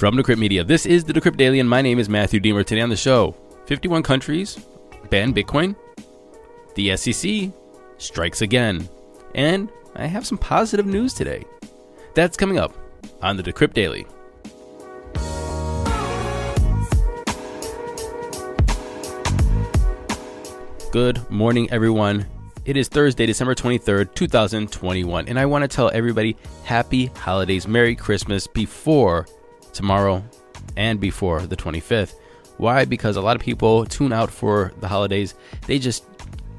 From Decrypt Media, this is the Decrypt Daily, and my name is Matthew Diemer. Today on the show, 51 countries ban Bitcoin, the SEC strikes again, and I have some positive news today. That's coming up on the Decrypt Daily. Good morning, everyone. It is Thursday, December 23rd, 2021, and I want to tell everybody happy holidays, Merry Christmas before tomorrow and before the 25th. Why? Because a lot of people tune out for the holidays. They just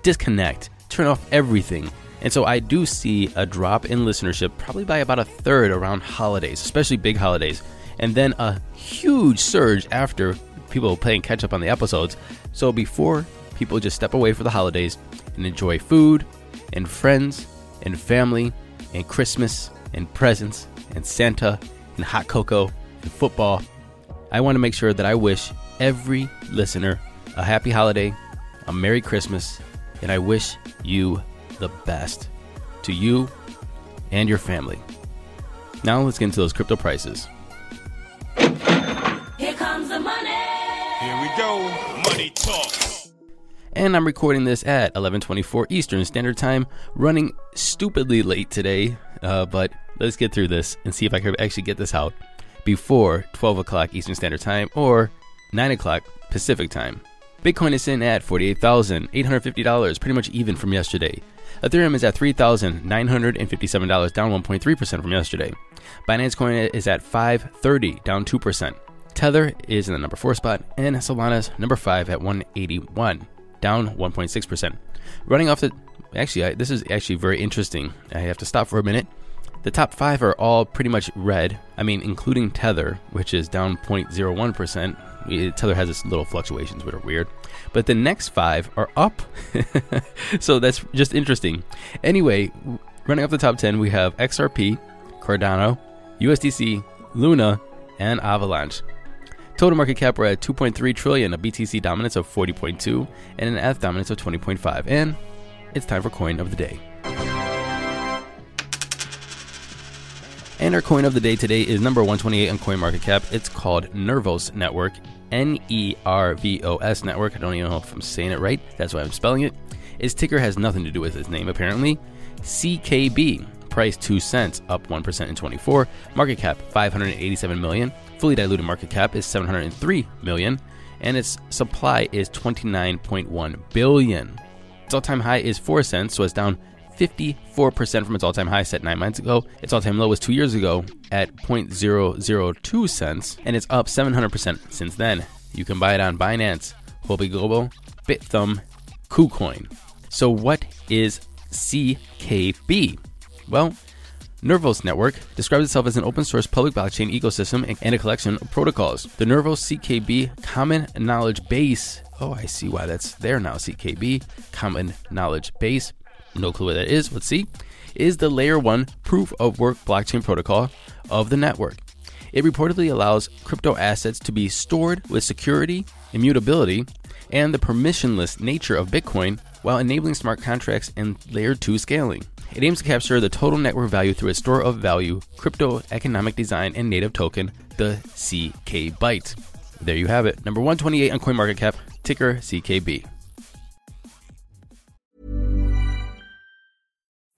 disconnect, turn off everything. And so I do see a drop in listenership, probably by about a third around holidays, especially big holidays, and then a huge surge after people playing catch up on the episodes. So before people just step away for the holidays and enjoy food and friends and family and Christmas and presents and Santa and hot cocoa football, I want to make sure that I wish every listener a happy holiday, a Merry Christmas, and I wish you the best to you and your family. Now let's get into those crypto prices. Here comes the money. Here we go. Money talk. And I'm recording this at 11:24 Eastern Standard Time, running stupidly late today. Uh, but let's get through this and see if I can actually get this out before 12 o'clock Eastern Standard Time or 9 o'clock Pacific Time. Bitcoin is in at $48,850, pretty much even from yesterday. Ethereum is at $3,957, down 1.3% from yesterday. Binance Coin is at 530, down 2%. Tether is in the number 4 spot, and Solana's number 5 at 181, down 1.6%. Running off the. Actually, I, this is actually very interesting. I have to stop for a minute. The top five are all pretty much red. I mean, including Tether, which is down 0.01%. Eh, Tether has its little fluctuations, which are weird. But the next five are up. so that's just interesting. Anyway, running off the top 10, we have XRP, Cardano, USDC, Luna, and Avalanche. Total market cap we're at 2.3 trillion, a BTC dominance of 40.2, and an ETH dominance of 20.5. And it's time for coin of the day. And our coin of the day today is number 128 on CoinMarketCap. It's called Nervos Network, N E R V O S Network. I don't even know if I'm saying it right. That's why I'm spelling it. Its ticker has nothing to do with its name, apparently. CKB, price 2 cents, up 1% in 24. Market cap 587 million. Fully diluted market cap is 703 million. And its supply is 29.1 billion. Its all time high is 4 cents, so it's down 54% from its all time high set nine months ago. Its all time low was two years ago at 0.002 cents, and it's up 700% since then. You can buy it on Binance, Huobi Global, Bithumb, KuCoin. So, what is CKB? Well, Nervos Network describes itself as an open source public blockchain ecosystem and a collection of protocols. The Nervos CKB Common Knowledge Base, oh, I see why that's there now, CKB Common Knowledge Base, no clue what that is, let's see, is the layer 1 proof of work blockchain protocol of the network. It reportedly allows crypto assets to be stored with security, immutability, and the permissionless nature of Bitcoin while enabling smart contracts and layer 2 scaling. It aims to capture the total network value through a store of value, crypto economic design, and native token, the CK Byte. There you have it. Number 128 on CoinMarketCap, ticker CKB.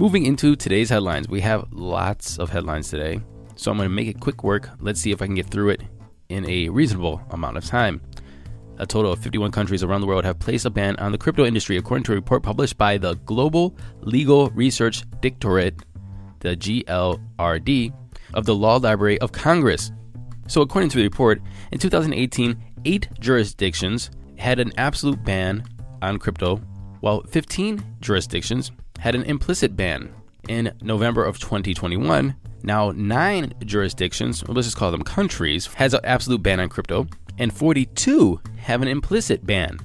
Moving into today's headlines, we have lots of headlines today, so I'm going to make it quick work. Let's see if I can get through it in a reasonable amount of time. A total of 51 countries around the world have placed a ban on the crypto industry, according to a report published by the Global Legal Research Directorate, the GLRD, of the Law Library of Congress. So, according to the report, in 2018, eight jurisdictions had an absolute ban on crypto, while 15 jurisdictions had an implicit ban. In November of 2021, now nine jurisdictions, let's just call them countries, has an absolute ban on crypto, and 42 have an implicit ban.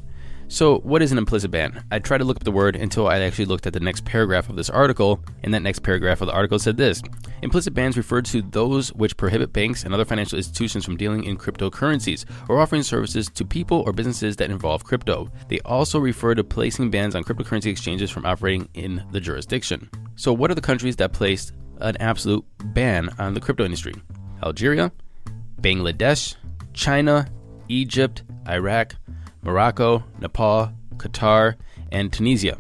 So, what is an implicit ban? I tried to look up the word until I actually looked at the next paragraph of this article, and that next paragraph of the article said this Implicit bans refer to those which prohibit banks and other financial institutions from dealing in cryptocurrencies or offering services to people or businesses that involve crypto. They also refer to placing bans on cryptocurrency exchanges from operating in the jurisdiction. So, what are the countries that placed an absolute ban on the crypto industry? Algeria, Bangladesh, China, Egypt, Iraq, Morocco, Nepal, Qatar, and Tunisia.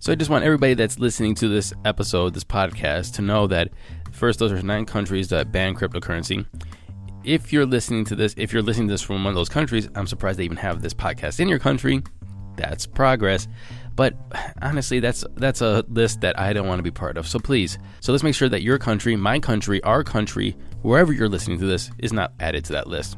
So I just want everybody that's listening to this episode, this podcast, to know that first, those are nine countries that ban cryptocurrency. If you're listening to this, if you're listening to this from one of those countries, I'm surprised they even have this podcast in your country. That's progress. But honestly, that's that's a list that I don't want to be part of. So please, so let's make sure that your country, my country, our country, wherever you're listening to this, is not added to that list.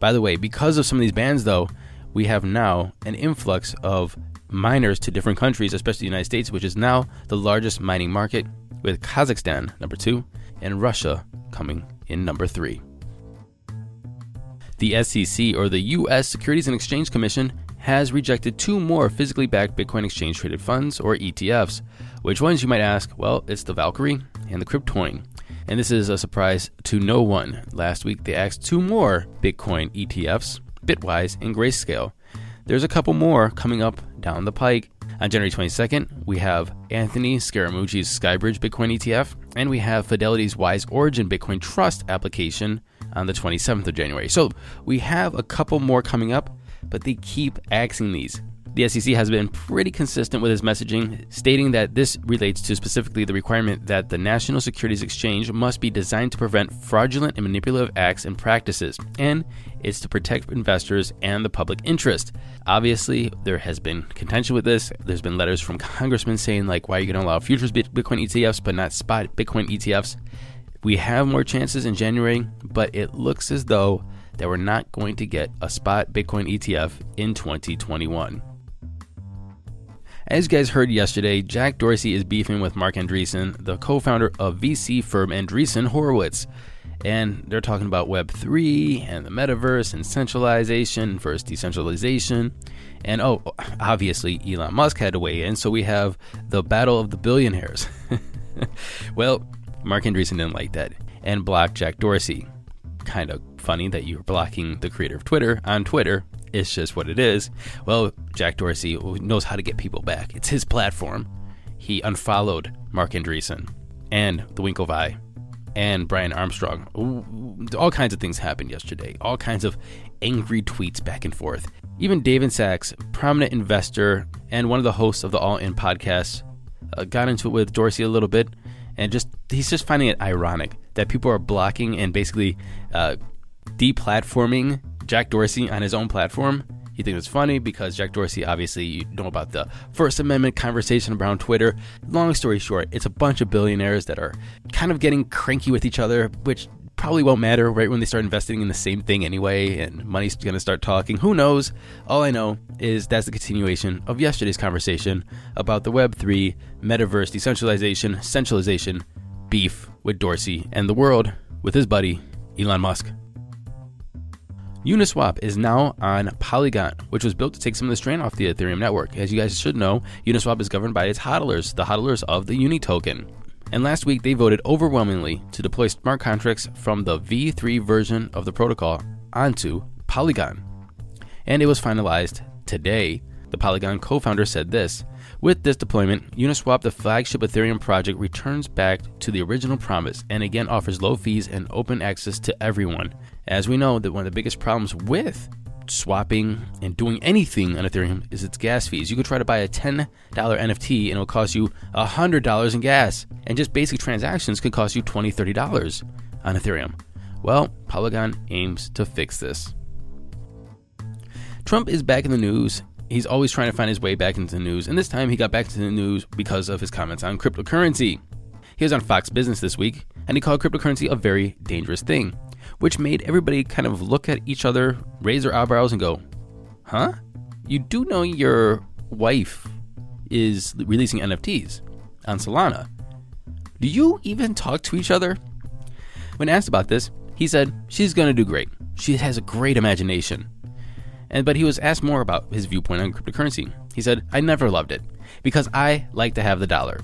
By the way, because of some of these bans, though, we have now an influx of miners to different countries, especially the United States, which is now the largest mining market, with Kazakhstan number two and Russia coming in number three. The SEC, or the U.S. Securities and Exchange Commission, has rejected two more physically backed Bitcoin exchange traded funds, or ETFs. Which ones, you might ask? Well, it's the Valkyrie and the Kryptoin. And this is a surprise to no one. Last week, they asked two more Bitcoin ETFs, Bitwise and Grayscale. There's a couple more coming up down the pike. On January 22nd, we have Anthony Scaramucci's Skybridge Bitcoin ETF, and we have Fidelity's Wise Origin Bitcoin Trust application on the 27th of January. So we have a couple more coming up, but they keep axing these. The SEC has been pretty consistent with its messaging, stating that this relates to specifically the requirement that the National Securities Exchange must be designed to prevent fraudulent and manipulative acts and practices, and it's to protect investors and the public interest. Obviously, there has been contention with this. There's been letters from congressmen saying, like, why are you going to allow futures Bitcoin ETFs but not spot Bitcoin ETFs? We have more chances in January, but it looks as though that we're not going to get a spot Bitcoin ETF in 2021. As you guys heard yesterday, Jack Dorsey is beefing with Marc Andreessen, the co founder of VC firm Andreessen Horowitz. And they're talking about Web3 and the metaverse and centralization versus decentralization. And oh, obviously, Elon Musk had to weigh in, so we have the battle of the billionaires. well, Marc Andreessen didn't like that and blocked Jack Dorsey. Kind of funny that you're blocking the creator of Twitter on Twitter it's just what it is. Well, Jack Dorsey knows how to get people back. It's his platform. He unfollowed Marc Andreessen and the Winklevi and Brian Armstrong. All kinds of things happened yesterday. All kinds of angry tweets back and forth. Even David Sacks, prominent investor and one of the hosts of the All In podcast, uh, got into it with Dorsey a little bit, and just he's just finding it ironic that people are blocking and basically uh, deplatforming Jack Dorsey on his own platform. He thinks it's funny because Jack Dorsey, obviously, you know about the First Amendment conversation around Twitter. Long story short, it's a bunch of billionaires that are kind of getting cranky with each other, which probably won't matter right when they start investing in the same thing anyway, and money's going to start talking. Who knows? All I know is that's the continuation of yesterday's conversation about the Web3, metaverse, decentralization, centralization, beef with Dorsey, and the world with his buddy, Elon Musk. Uniswap is now on Polygon, which was built to take some of the strain off the Ethereum network. As you guys should know, Uniswap is governed by its hodlers, the hodlers of the Uni token. And last week, they voted overwhelmingly to deploy smart contracts from the V3 version of the protocol onto Polygon. And it was finalized today. The Polygon co founder said this With this deployment, Uniswap, the flagship Ethereum project, returns back to the original promise and again offers low fees and open access to everyone. As we know, that one of the biggest problems with swapping and doing anything on Ethereum is its gas fees. You could try to buy a $10 NFT and it'll cost you $100 in gas. And just basic transactions could cost you $20, $30 on Ethereum. Well, Polygon aims to fix this. Trump is back in the news. He's always trying to find his way back into the news, and this time he got back into the news because of his comments on cryptocurrency. He was on Fox Business this week, and he called cryptocurrency a very dangerous thing, which made everybody kind of look at each other, raise their eyebrows, and go, Huh? You do know your wife is releasing NFTs on Solana. Do you even talk to each other? When asked about this, he said, She's to do great. She has a great imagination. And but he was asked more about his viewpoint on cryptocurrency. He said, "I never loved it because I like to have the dollar.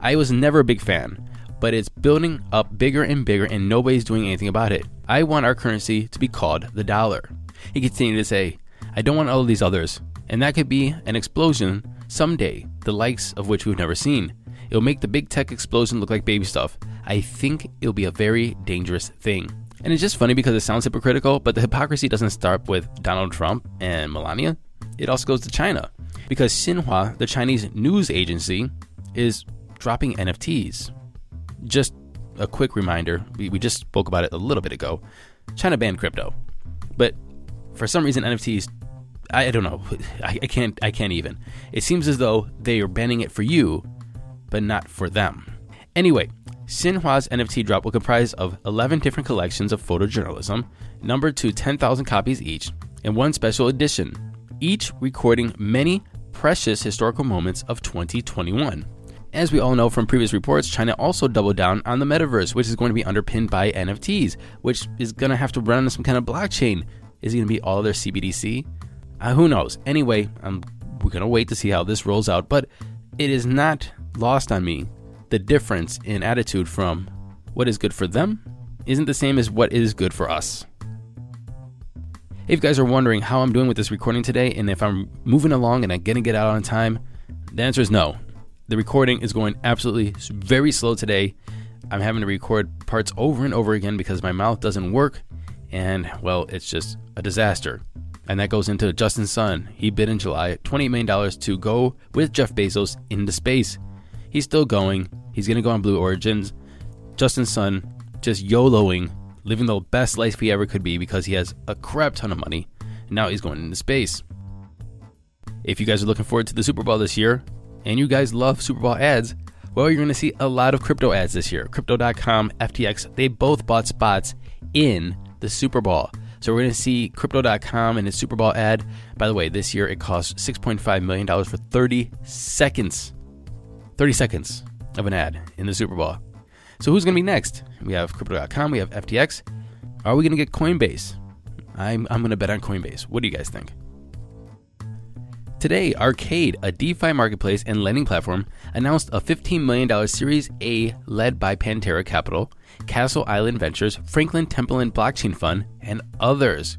I was never a big fan, but it's building up bigger and bigger and nobody's doing anything about it. I want our currency to be called the dollar." He continued to say, "I don't want all of these others, and that could be an explosion someday, the likes of which we've never seen. It'll make the big tech explosion look like baby stuff. I think it'll be a very dangerous thing." And it's just funny because it sounds hypocritical, but the hypocrisy doesn't start with Donald Trump and Melania. It also goes to China because Xinhua, the Chinese news agency, is dropping NFTs. Just a quick reminder we, we just spoke about it a little bit ago. China banned crypto, but for some reason, NFTs. I, don't know. I, I can't. I can't even. It seems as though they are banning it for you, but not for them. Anyway, Xinhua's NFT drop will comprise of 11 different collections of photojournalism, numbered to 10,000 copies each, and one special edition, each recording many precious historical moments of 2021. As we all know from previous reports, China also doubled down on the metaverse, which is going to be underpinned by NFTs, which is going to have to run on some kind of blockchain. Is it going to be all their CBDC? Uh, who knows? Anyway, um, we're going to wait to see how this rolls out, but it is not lost on me the difference in attitude from what is good for them isn't the same as what is good for us. If you guys are wondering how I'm doing with this recording today and if I'm moving along and I'm to get out on time, the answer is no. The recording is going absolutely very slow today. I'm having to record parts over and over again because my mouth doesn't work, and well, it's just a disaster. And that goes into Justin Sun. He bid in July $28 million to go with Jeff Bezos into space. He's still going. He's going to go on Blue Origins. Justin Sun just YOLOing, living the best life he ever could be because he has a crap ton of money. And now he's going into space. If you guys are looking forward to the Super Bowl this year, and you guys love Super Bowl ads, well, you're going to see a lot of crypto ads this year. Crypto.com, FTX, they both bought spots in the Super Bowl. So we're going to see Crypto.com and its Super Bowl ad. By the way, this year it cost $6.5 million for 30 seconds 30 seconds of an ad in the Super Bowl. So who's going to be next? We have Crypto.com, we have FTX. Are we going to get Coinbase? I'm, I'm going to bet on Coinbase. What do you guys think? Today, Arcade, a DeFi marketplace and lending platform, announced a $15 million Series A led by Pantera Capital, Castle Island Ventures, Franklin Templeton Blockchain Fund, and others.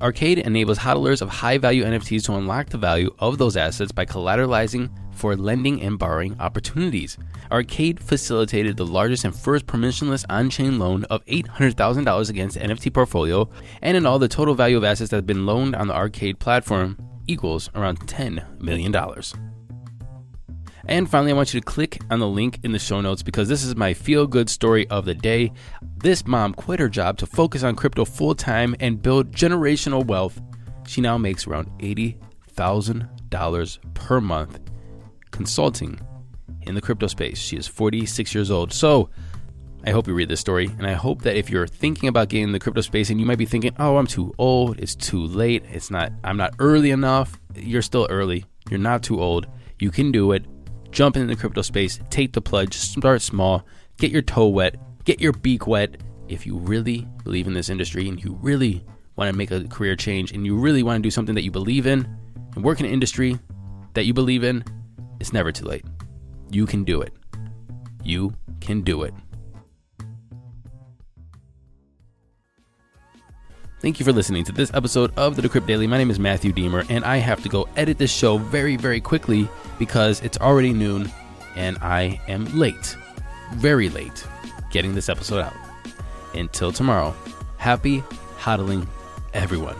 Arcade enables hodlers of high value NFTs to unlock the value of those assets by collateralizing for lending and borrowing opportunities. Arcade facilitated the largest and first permissionless on chain loan of $800,000 against NFT portfolio, and in all, the total value of assets that have been loaned on the Arcade platform equals around $10 million. And finally, I want you to click on the link in the show notes because this is my feel good story of the day. This mom quit her job to focus on crypto full time and build generational wealth. She now makes around $80,000 per month consulting in the crypto space. She is 46 years old. So, I hope you read this story, and I hope that if you're thinking about getting in the crypto space and you might be thinking, "Oh, I'm too old. It's too late. It's not. I'm not early enough." You're still early. You're not too old. You can do it. Jump into the crypto space. Take the plunge. Start small. Get your toe wet. Get your beak wet. If you really believe in this industry and you really want to make a career change and you really want to do something that you believe in and work in an industry that you believe in, it's never too late. You can do it. You can do it. Thank you for listening to this episode of the Decrypt Daily. My name is Matthew Diemer, and I have to go edit this show very, very quickly because it's already noon and I am late, very late, getting this episode out. Until tomorrow, happy hodling, everyone.